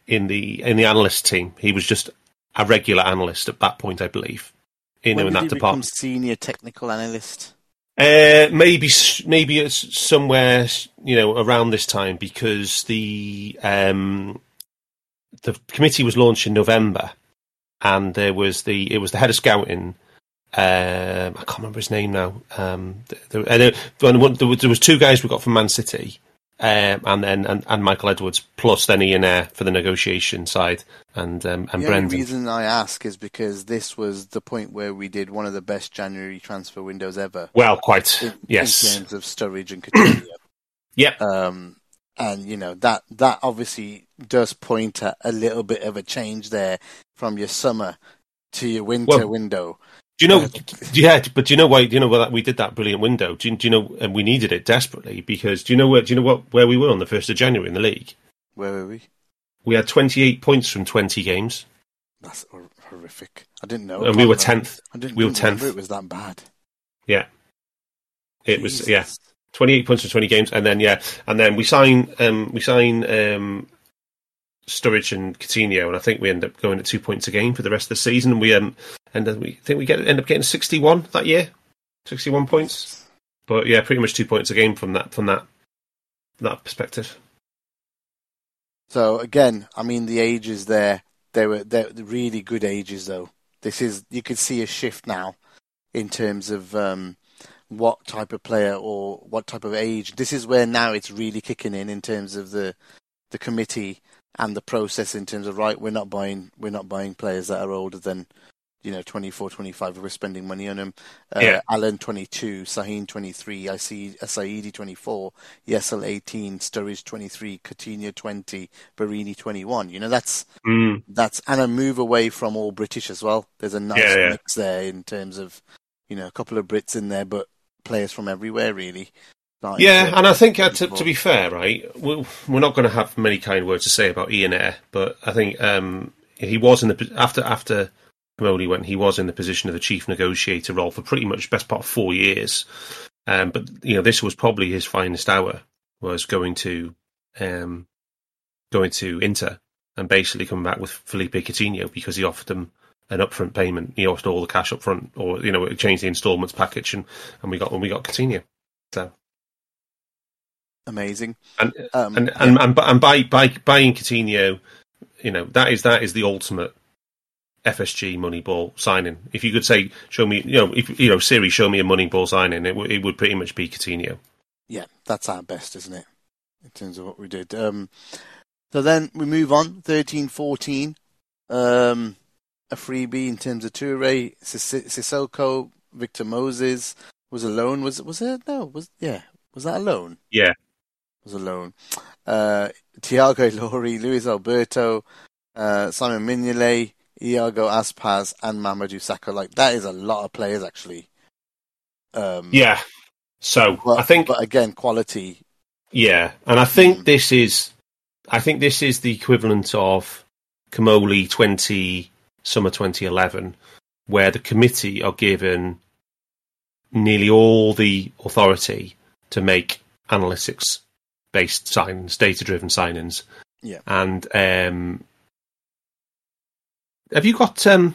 in the in the analyst team. He was just a regular analyst at that point, I believe. You know, when in did that he department. senior technical analyst? Uh, maybe maybe it's somewhere you know around this time because the um, the committee was launched in November, and there was the it was the head of scouting. Um, I can't remember his name now. Um, there, there, there, there was two guys we got from Man City, um, and then and, and Michael Edwards plus then Ian Ayre for the negotiation side, and um, and the Brendan. only reason I ask is because this was the point where we did one of the best January transfer windows ever. Well, quite In, yes, in terms of Sturridge and Coutinho. [clears throat] yep, um, and you know that that obviously does point at a little bit of a change there from your summer to your winter Well, window. Do you know? Uh, yeah, but do you know why? Do you know why that we did that brilliant window? Do you, do you know? And we needed it desperately because do you know where? Do you know what where we were on the first of January in the league? Where were we? We had twenty eight points from twenty games, That's horrific. I didn't know. and we were tenth. I didn't, we were 10th. It was that bad. Yeah, it was. Yeah, twenty eight points from twenty games, and then yeah, and then we sign. Um, we sign um, Sturridge and Coutinho, and I think we end up going at two points a game for the rest of the season. And we um, and then we think we get end up getting sixty one that year, sixty one points. But yeah, pretty much two points a game from that from that that perspective. So again, I mean, the ages there, they were they're really good ages though. This is you could see a shift now in terms of um, what type of player or what type of age. This is where now it's really kicking in in terms of the the committee and the process in terms of right, we're not buying we're not buying players that are older than you know 24, 25. We're spending money on them. Uh, Yeah. Allen 22, Sahin 23, Assaidi 24, Yesil 18, Sturridge 23, Coutinho 20, Borini 21. You know that's Mm. that's and a move away from all British as well. There's a nice Yeah, yeah. mix there in terms of you know a couple of Brits in there, but players from everywhere really. Starting Yeah, and I think uh, to, to be fair, right, we're, we're not going to have many kind words to say about Ian Ayre, but I think um, he was in the after after Comolli went, he was in the position of the chief negotiator role for pretty much best part of four years. Um, but you know, this was probably his finest hour was going to um, going to Inter and basically coming back with Felipe Coutinho because he offered them an upfront payment. He offered all the cash up front, or you know, changed the instalments package, and, and we got when we got Coutinho. So amazing. and Um, and and, and, bu- and buy, buy, buying Coutinho, you know that is that is the ultimate FSG money Moneyball signing. If you could say, show me, you know, if you know, Siri, show me a Moneyball signing, it, w- it would pretty much be Coutinho. yeah, that's our best, isn't it? In terms of what we did. Um, so then we move on, 13 14. Um, a freebie in terms of Toure, Sissoko, Victor Moses was a loan. Was was it? No, was yeah. Was that a loan? Yeah, Was a loan. Uh, Thiago [laughs] Lori, Luis Alberto, uh, Simon Mignolet, Iago Aspas, and Mamadou Sakho. Like that is a lot of players actually. Um, Yeah. So but, I think but again, quality. Yeah, and I think Mm. this is, I think this is the equivalent of Comolli twenty summer twenty eleven, where the committee are given nearly all the authority to make analytics based signings, data driven signings. Yeah. and um, have you got um,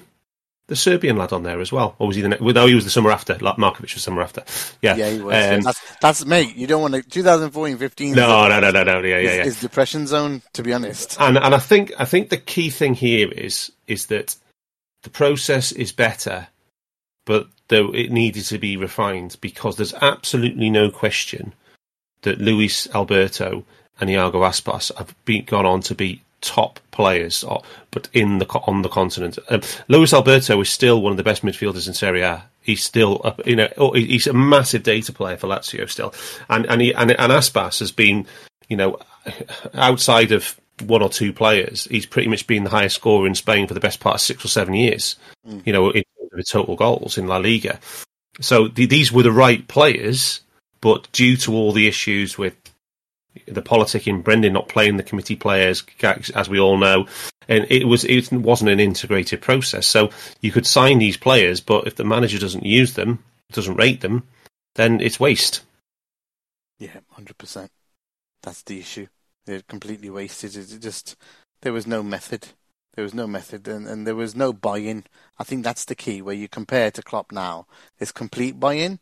the Serbian lad on there as well, or was he the? Ne- well, no, he was the summer after. Like Markovic was summer after. Yeah, Yeah, he was. Um, that's, that's mate. You don't want to. 2014, 15. no, no, no, no, no. Yeah, yeah, is, yeah. is depression zone. To be honest. and and I think I think the key thing here is is that the process is better, but though it needed to be refined because there's absolutely no question that Luis Alberto and Iago Aspas have been gone on to be top players, or, but in the on the continent. Um, Luis Alberto is still one of the best midfielders in Serie A. He's still, up, you know, oh, he's a massive data player for Lazio still, and and he, and, and Aspas has been, you know, outside of one or two players, he's pretty much been the highest scorer in Spain for the best part of six or seven years. You know, in terms of his total goals in La Liga. So th- these were the right players, but due to all the issues with the politicking, Brendan not playing the committee players, as we all know, and it was it wasn't an integrated process. So you could sign these players, but if the manager doesn't use them, doesn't rate them, then it's waste. Yeah, hundred percent. That's the issue. They're completely wasted. It just there was no method. There was no method, and, and there was no buy-in. I think that's the key. Where you compare to Klopp now, there's complete buy-in,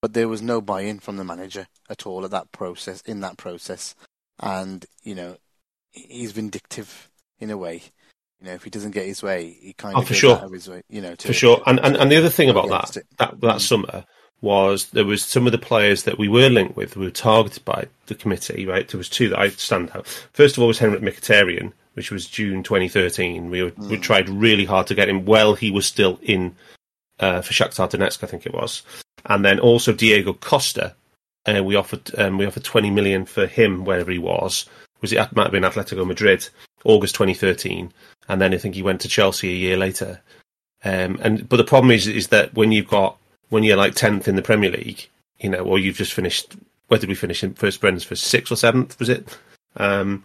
but there was no buy-in from the manager at all at that process. In that process, and you know, he's vindictive in a way. You know, if he doesn't get his way, he kind Oh, of for sure. out of his way. You know, to, for sure. And, and and the other thing about that it. that that Mm. summer was there was some of the players that we were linked with were targeted by the committee. Right, there was two that I stand out. First of all was Henrikh Mkhitaryan, which was June 2013. We were, we Mm. tried really hard to get him while he was still in uh, for Shakhtar Donetsk, I think it was, and then also Diego Costa. Uh, we offered um, we offered 20 million for him wherever he was. Was it might have been Atletico Madrid, August 2013, and then I think he went to Chelsea a year later. Um, and but the problem is is that when you've got when you're like tenth in the Premier League, you know, or you've just finished. Where did we finish in first? Brendan's for sixth or seventh, was it? Um,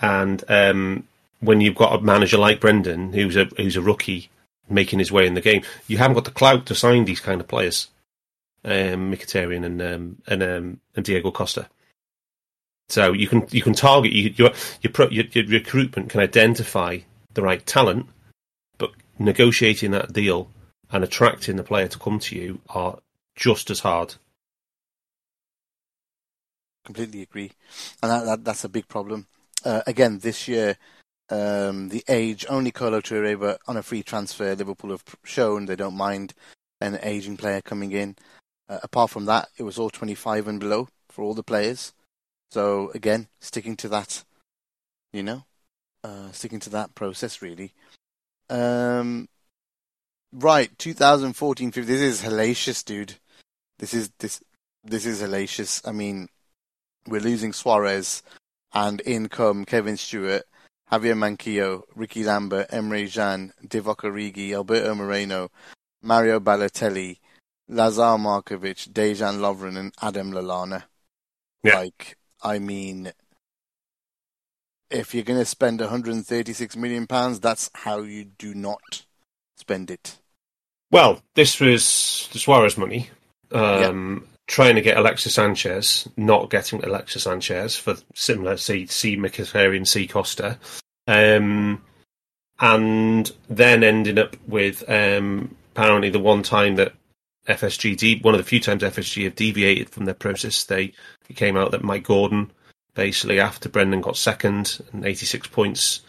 and um, when you've got a manager like Brendan, who's a who's a rookie making his way in the game, you haven't got the clout to sign these kind of players, um, Mkhitaryan and um, and um, and Diego Costa. So you can you can target you, your your, your your recruitment can identify the right talent, but negotiating that deal and attracting the player to come to you are just as hard. completely agree, and that, that that's a big problem. Uh, again, this year, um, the age only Kolo Toure, but on a free transfer, Liverpool have shown they don't mind an aging player coming in. Uh, apart from that, it was all 25 and below for all the players. So again, sticking to that, you know, uh, sticking to that process really. Um, right, 2014, 15. This is hellacious, dude. This is this this is hellacious. I mean, we're losing Suarez, and in come Kevin Stewart, Javier Manquillo, Rickie Lambert, Emre Can, Divock Origi, Alberto Moreno, Mario Balotelli, Lazar Markovic, Dejan Lovren, and Adam Lallana. Yeah. Like, I mean, if you're going to spend 136 million pounds, that's how you do not spend it. Well, this was the Suarez money. Um, Trying to get Alexis Sanchez, not getting Alexis Sanchez for similar C, C Mkhitaryan, C Costa, um, and then ending up with um, apparently the one time that FSG, one of the few times FSG have deviated from their process, they it came out that Mike Gordon, basically after Brendan got second and 86 points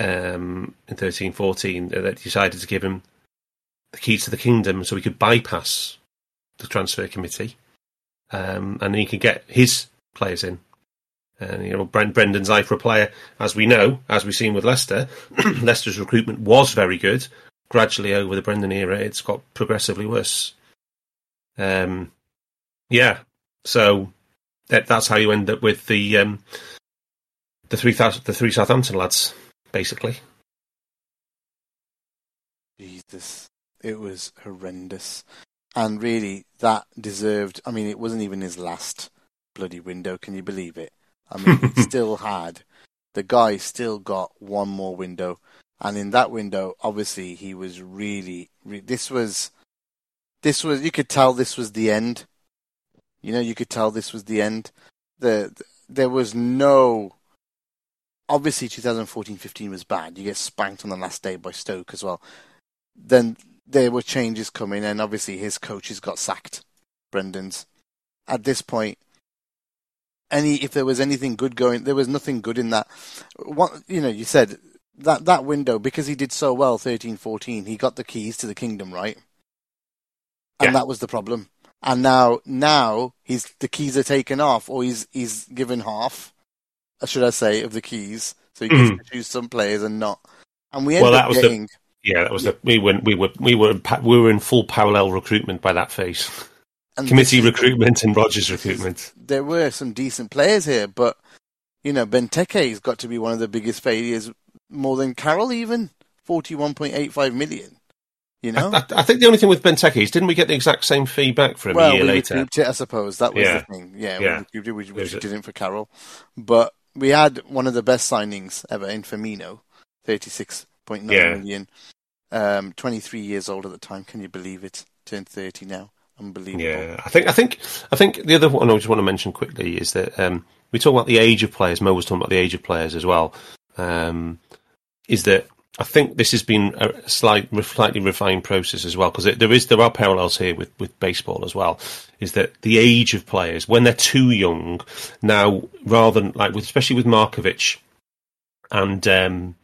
um, in 13 14, they decided to give him the keys to the kingdom so he could bypass the transfer committee um, and he could get his players in. And you know, Brent, Brendan's eye for a player, as we know, as we've seen with Leicester, [clears throat] Leicester's recruitment was very good. Gradually over the Brendan era, it's got progressively worse. Um, yeah, so that, that's how you end up with the um, the three the three Southampton lads, basically. Jesus, it was horrendous. And really that deserved. I mean, it wasn't even his last bloody window. Can you believe it? I mean, he [laughs] still had the guy still got one more window, and in that window, obviously, he was really. Re- this was, this was. You could tell this was the end. You know, you could tell this was the end. The, the there was no. Obviously, 2014-15 was bad. You get spanked on the last day by Stoke as well. Then there were changes coming, and obviously his coaches got sacked. Brendan's. At this point, any if there was anything good going, there was nothing good in that. What you know, you said that that window because he did so well, 13, 14, he got the keys to the kingdom, right? And Yeah. that was the problem. And now, now he's the keys are taken off, or he's he's given half, uh, should I say, of the keys, so he gets Mhm. to choose some players and not. And we end Well, up was the- getting Yeah, that was the we went we were we were in we were in full parallel recruitment by that phase. and Committee recruitment and Rodgers recruitment. there were some decent players here, but you know, Benteke's got to be one of the biggest failures, more than Carroll even. Forty-one point eight five million. You know, I, I think the only thing with Benteke is didn't we get the exact same feedback from well, a year we later? it, I suppose. That was Yeah. the thing. Yeah, Yeah. we recouped it, which, There's which a- didn't for Carroll, but we had one of the best signings ever in Firmino, thirty-six point nine Yeah. million. Um, twenty-three years old at the time. Can you believe it? Turned thirty now. Unbelievable. Yeah, I think I think I think the other one I just want to mention quickly is that um, we talk about the age of players. Mo was talking about the age of players as well. Um, is that I think this has been a slight, slightly refined process as well because there is there are parallels here with, with baseball as well. Is that the age of players when they're too young now, rather than like with especially with Markovic and um,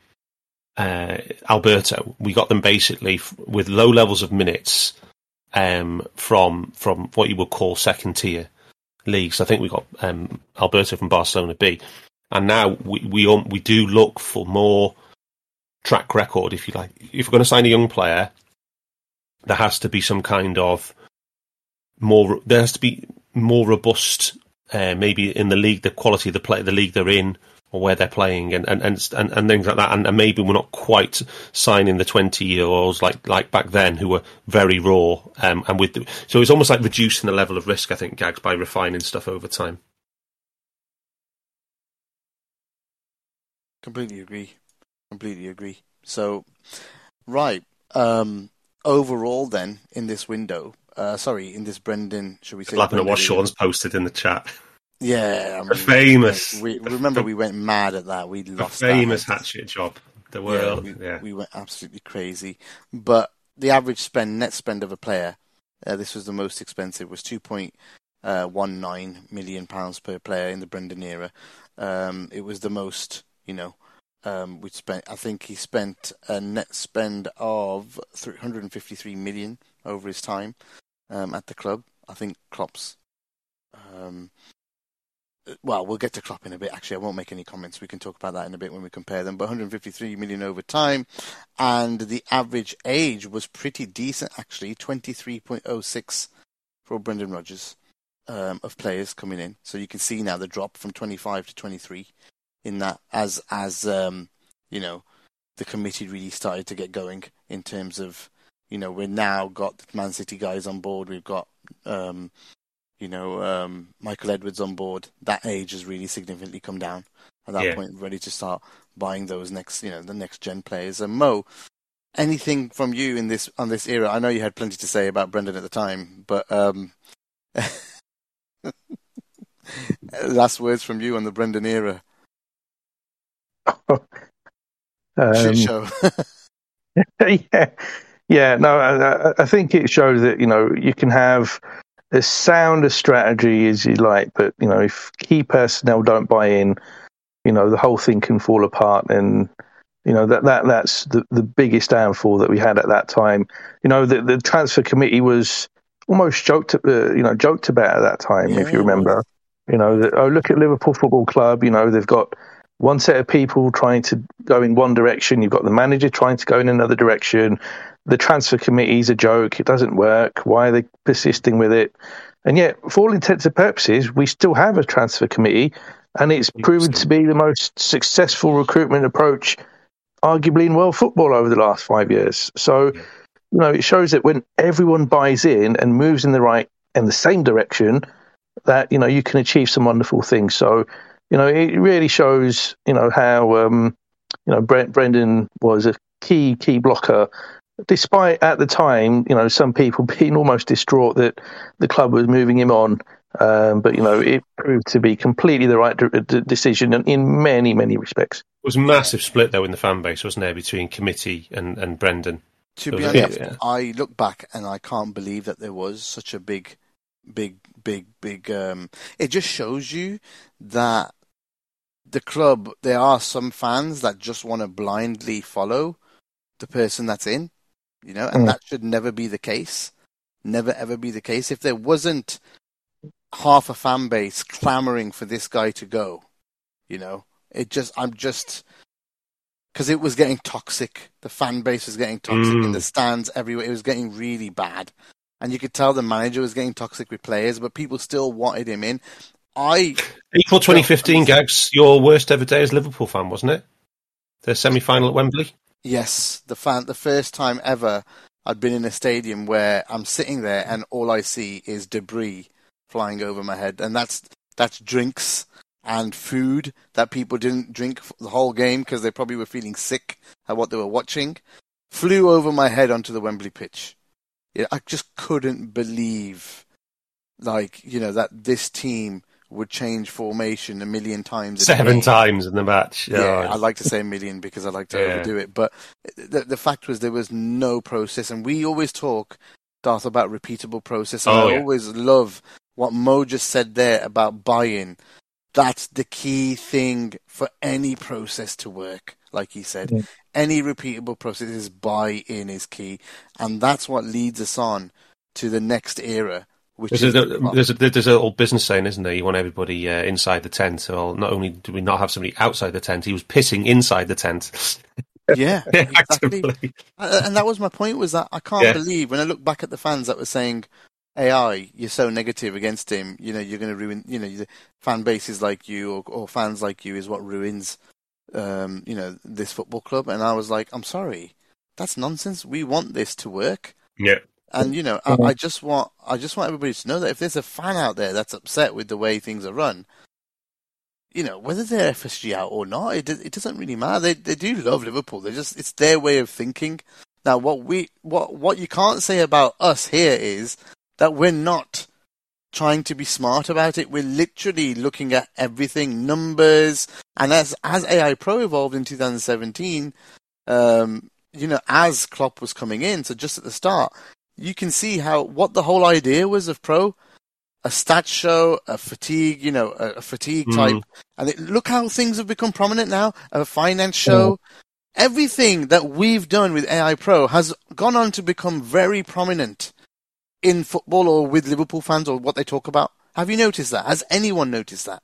uh, Alberto, we got them basically f- with low levels of minutes um, from from what you would call second tier leagues. I think we got um, Alberto from Barcelona B, and now we we um, we do look for more track record, if you like. If we're going to sign a young player, there has to be some kind of more. There has to be more robust, uh, maybe in the league, the quality of the play, the league they're in, or where they're playing, and and and, and, and things like that. And, and maybe we're not quite signing the twenty year olds like like back then, who were very raw. Um, and with the, so it's almost like reducing the level of risk. I think Gags by refining stuff over time. Completely agree. Completely agree. So, right. Um, overall, then in this window, uh, sorry, in this Brendan, should we say? Laughing at what Sean's posted in the chat. Yeah, I The famous- We remember we went mad at that. We The lost famous hatchet job. The Yeah, world. we, Yeah. we went absolutely crazy. But the average spend, net spend of a player, uh, this was the most expensive, was two point uh, one nine million pounds per player in the Brendan era. Um, it was the most, you know. Um, we spent. I think he spent a net spend of 353 million over his time um, at the club. I think Klopp's. Um, well, we'll get to Klopp in a bit. Actually, I won't make any comments. We can talk about that in a bit when we compare them. But 153 million over time, and the average age was pretty decent actually, 23.06 for Brendan Rodgers um, of players coming in. So you can see now the drop from 25 to 23 in that as as um, you know the committee really started to get going in terms of you know we've now got Man City guys on board. We've got um, you know um, Michael Edwards on board. That age has really significantly come down at that Yeah. point. Ready to start buying those next you know the next gen players. And Mo, anything from you in this on this era? I know you had plenty to say about Brendan at the time, but um, [laughs] last words from you on the Brendan era. [laughs] Um, Shit show. [laughs] yeah, yeah. No, I, I- I think it shows that you know you can have as sound a strategy as you like, but you know if key personnel don't buy in, you know the whole thing can fall apart. And you know that that that's the the biggest downfall that we had at that time. You know the the transfer committee was almost joked uh, you know joked about at that time, Yeah, if you remember. You know, that, oh look at Liverpool Football Club. You know they've got one set of people trying to go in one direction. You've got the manager trying to go in another direction. The transfer committee is a joke. It doesn't work. Why are they persisting with it? And yet, for all intents and purposes, we still have a transfer committee, and it's proven to be the most successful recruitment approach, arguably in world football over the last five years. So, you know, it shows that when everyone buys in and moves in the right in the same direction, that you know you can achieve some wonderful things. So, you know, it really shows you know how um, you know Brent, Brendan was a key key blocker. Despite at the time, you know, some people [laughs] being almost distraught that the club was moving him on, um, but you know, it proved to be completely the right de- decision in many, many respects. It was a massive split though in the fan base, wasn't there, between committee and, and Brendan? To be honest, yeah. I look back and I can't believe that there was such a big, big, big, big. Um, it just shows you that the club, there are some fans that just want to blindly follow the person that's in, you know, and mm. that should never be the case. Never ever be the case. If there wasn't half a fan base clamoring for this guy to go, you know, it just, I'm just, because it was getting toxic. The fan base was getting toxic mm. in the mm. stands everywhere. It was getting really bad. And you could tell the manager was getting toxic with players, but people still wanted him in. I [laughs] April 2015 gags. Your worst ever day as Liverpool fan, wasn't it? The semi-final at Wembley. Yes, the fan. The first time ever I'd been in a stadium where I'm sitting there and all I see is debris flying over my head, and that's that's drinks and food that people didn't drink the whole game because they probably were feeling sick at what they were watching, flew over my head onto the Wembley pitch. I just couldn't believe, like you know, that this team would change formation a million times. Seven times in the match. Yeah, yeah I like to say a million because I like to yeah. overdo it. But the, the fact was there was no process, and we always talk, Darth, about repeatable process. And oh, I yeah. always love what Mo just said there about buy-in that's the key thing for any process to work. Like he said, yeah. any repeatable process is buy-in is key, and that's what leads us on to the next era. Which there's, is, a, there's, a, there's an old business saying, isn't there? You want everybody uh, inside the tent. Well, not only do we not have somebody outside the tent, he was pissing inside the tent. [laughs] [laughs] yeah, exactly. and that was my point. Was that I can't yeah. believe when I look back at the fans that were saying, AI, you're so negative against him. You know, you're going to ruin. You know, the fan bases like you or, or fans like you is what ruins. Um, you know, this football club. And I was like, I'm sorry, that's nonsense. We want this to work. Yeah. And you know, I, I just want, I just want everybody to know that if there's a fan out there that's upset with the way things are run, you know, whether they're FSG out or not, it it doesn't really matter. They they do love Liverpool. They just it's their way of thinking. Now, what we what what you can't say about us here is that we're not trying to be smart about it. We're literally looking at everything, numbers, and as as AI Pro evolved in 2017, um, you know, as Klopp was coming in, so just at the start, you can see how what the whole idea was of Pro, a stat show, a fatigue, you know, a, a fatigue mm. type, and it, look how things have become prominent now. A finance show. Everything that we've done with AI Pro has gone on to become very prominent in football or with Liverpool fans or what they talk about? Have you noticed that? Has anyone noticed that?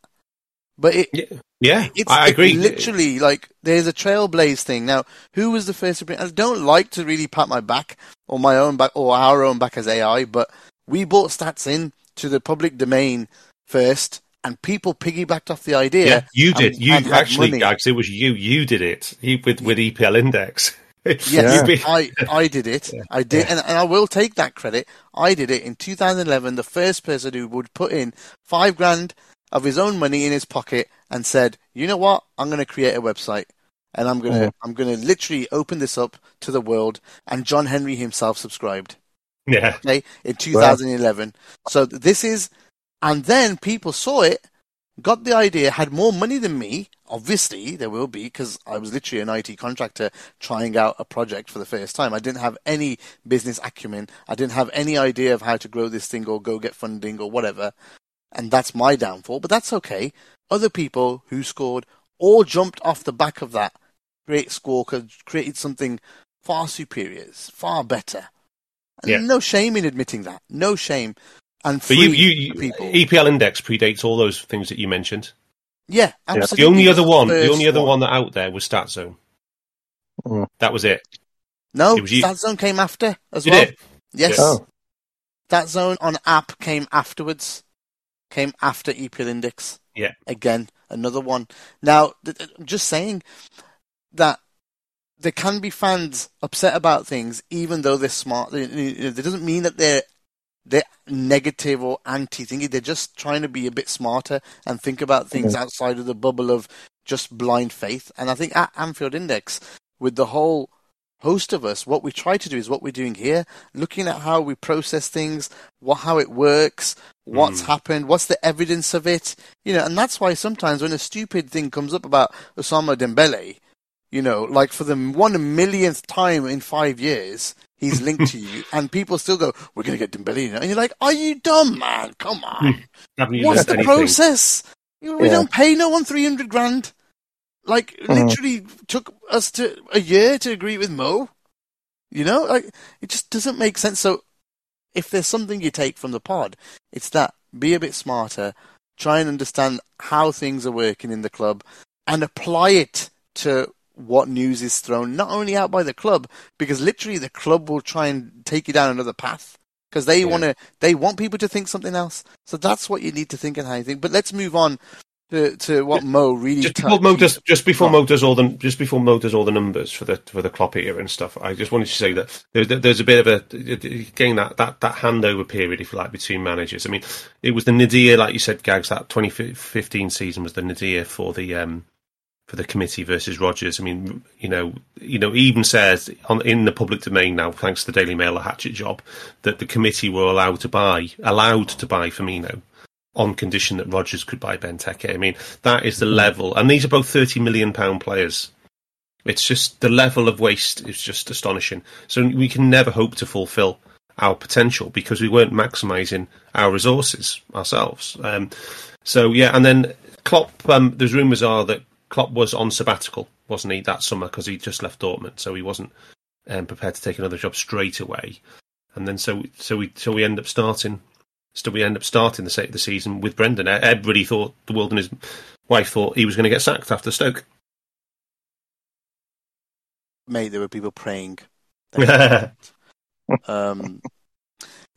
But it, yeah, yeah it's, I agree. literally, like there's a trailblaze thing now. Who was the first to bring? I don't like to really pat my back or my own back or our own back as AI, but we brought stats in to the public domain first, and people piggybacked off the idea. Yeah, you did. And, you and actually, Gags, it was you. You did it. You with with EPL Index. [laughs] yes, yeah. I, I did it. Yeah. I did, and, and I will take that credit. I did it in 2011. The first person who would put in five grand of his own money in his pocket and said, "You know what? I'm going to create a website, and I'm going to mm. I'm going to literally open this up to the world." And John Henry himself subscribed. Yeah. Okay, in 2011. So this is, and then people saw it got the idea, had more money than me. Obviously, there will be because I was literally an IT contractor trying out a project for the first time. I didn't have any business acumen. I didn't have any idea of how to grow this thing or go get funding or whatever. And that's my downfall, but that's okay. Other people who scored all jumped off the back of that great score, created something far superior, far better. Yeah. No shame in admitting that. No shame and free but you, you, people. EPL Index predates all those things that you mentioned. Yeah, absolutely. The only other one, the only other one that out there was StatZone. Mm. That was it. No, it was StatZone came after as Did well. It? Yes. Oh. StatZone on app came afterwards. Came after EPL Index. Yeah. Again, another one. Now, I'm just saying that there can be fans upset about things, even though they're smart. It doesn't mean that they're they're negative or anti-thinking. They're just trying to be a bit smarter and think about things mm-hmm. outside of the bubble of just blind faith. And I think at Anfield Index, with the whole host of us, what we try to do is what we're doing here, looking at how we process things, what, how it works, what's mm. happened, what's the evidence of it, you know, and that's why sometimes when a stupid thing comes up about Ousmane Dembele, you know, like for the one millionth time in five years, he's [laughs] linked to you, and people still go, "We're going to get Dembele," and you're like, "Are you dumb, man? Come on! [laughs] What's the anything? process? We yeah. don't pay no one three hundred grand. Like, mm-hmm. literally took us to a year to agree with Mo. You know, like it just doesn't make sense. So, if there's something you take from the pod, it's that be a bit smarter, try and understand how things are working in the club, and apply it to what news is thrown not only out by the club because literally the club will try and take you down another path because they yeah. want to they want people to think something else. So that's what you need to think and how you think. But let's move on to, to what Mo really just before Mo does just before oh. Mo does all the just before Mo does all the numbers for the for the Klopp era and stuff. I just wanted to say that there's there's a bit of a again that that that handover period, if you like, between managers. I mean, it was the nadir, like you said, Gags. That 2015 season was the nadir for the um for the committee versus Rodgers. I mean, you know, you know, even says on, in the public domain now, thanks to the Daily Mail, a hatchet job, that the committee were allowed to buy, allowed to buy Firmino on condition that Rodgers could buy Benteke. I mean, that is the level, and these are both thirty million pound players. It's just the level of waste is just astonishing. So we can never hope to fulfil our potential because we weren't maximising our resources ourselves. Um, so yeah, and then Klopp. Um, there's rumours are that Klopp was on sabbatical, wasn't he, that summer because he just left Dortmund, so he wasn't um, prepared to take another job straight away. And then so so we so we end up starting. So we end up starting the the season with Brendan. Everybody thought the world and his wife thought he was going to get sacked after Stoke. Mate, there were people praying. [laughs] um,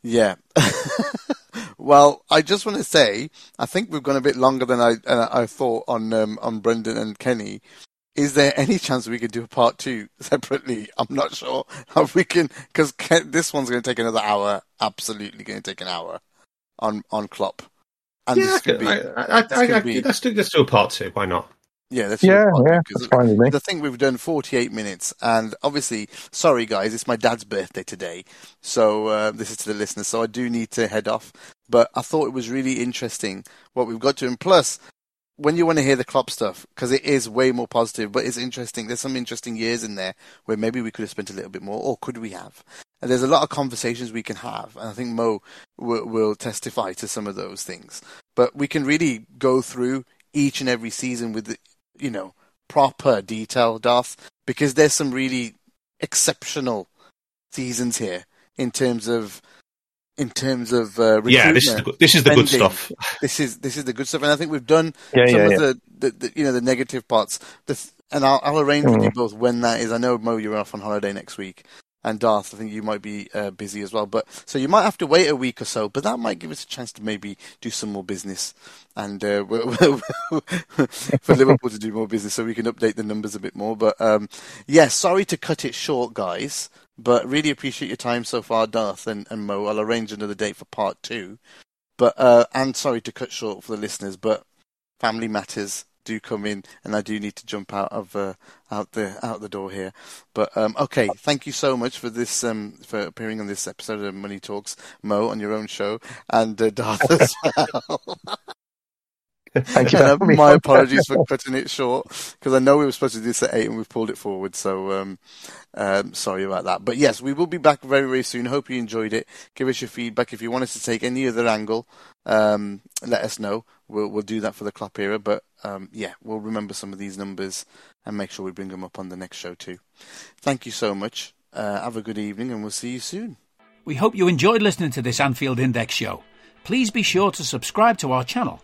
yeah. [laughs] well, I just want to say, I think we've gone a bit longer than I uh, I thought on um, on Brendan and Kenny. Is there any chance we could do a part two separately? I'm not sure how [laughs] we can because this one's going to take another hour. Absolutely going to take an hour on on Klopp. And yeah, be, I, I, I, be... let's do let's do a part two. Why not? Yeah, that's yeah, yeah. That's fine with me. The thing we've done 48 minutes, and obviously, sorry guys, it's my dad's birthday today, so uh, this is to the listeners. So I do need to head off, but I thought it was really interesting what we've got to, and plus, when you want to hear the Klopp stuff, because it is way more positive, but it's interesting. There's some interesting years in there where maybe we could have spent a little bit more, or could we have? And there's a lot of conversations we can have, and I think Mo will, will testify to some of those things. But we can really go through each and every season with you know, proper detail, Darth, because there's some really exceptional seasons here in terms of in terms of uh, yeah, this is the, this is the good stuff. [laughs] This is this is the good stuff, and I think we've done yeah, some yeah, of yeah. The, the, the, you know the negative parts. The, and I'll, I'll arrange mm. with you mm. both when that is. I know Mo, you're off on holiday next week, and Darth, I think you might be uh, busy as well. But so you might have to wait a week or so, but that might give us a chance to maybe do some more business and uh, [laughs] for Liverpool to do more business, so we can update the numbers a bit more. But um, yeah, sorry to cut it short, guys. But really appreciate your time so far, Darth and, and Mo. I'll arrange another date for part two. But uh, and sorry to cut short for the listeners, but family matters do come in, and I do need to jump out of uh, out the out the door here. But um, okay, thank you so much for this um, for appearing on this episode of Money Talks, Mo, on your own show, and uh, Darth as [laughs] well. Thank you. Uh, my apologies for cutting it short because I know we were supposed to do this at eight and we've pulled it forward. So um, um, sorry about that. But yes, we will be back very very soon. Hope you enjoyed it. Give us your feedback if you want us to take any other angle. Um, let us know. We'll we'll do that for the Klopp era. But um, yeah, we'll remember some of these numbers and make sure we bring them up on the next show too. Thank you so much. Uh, have a good evening, and we'll see you soon. We hope you enjoyed listening to this Anfield Index show. Please be sure to subscribe to our channel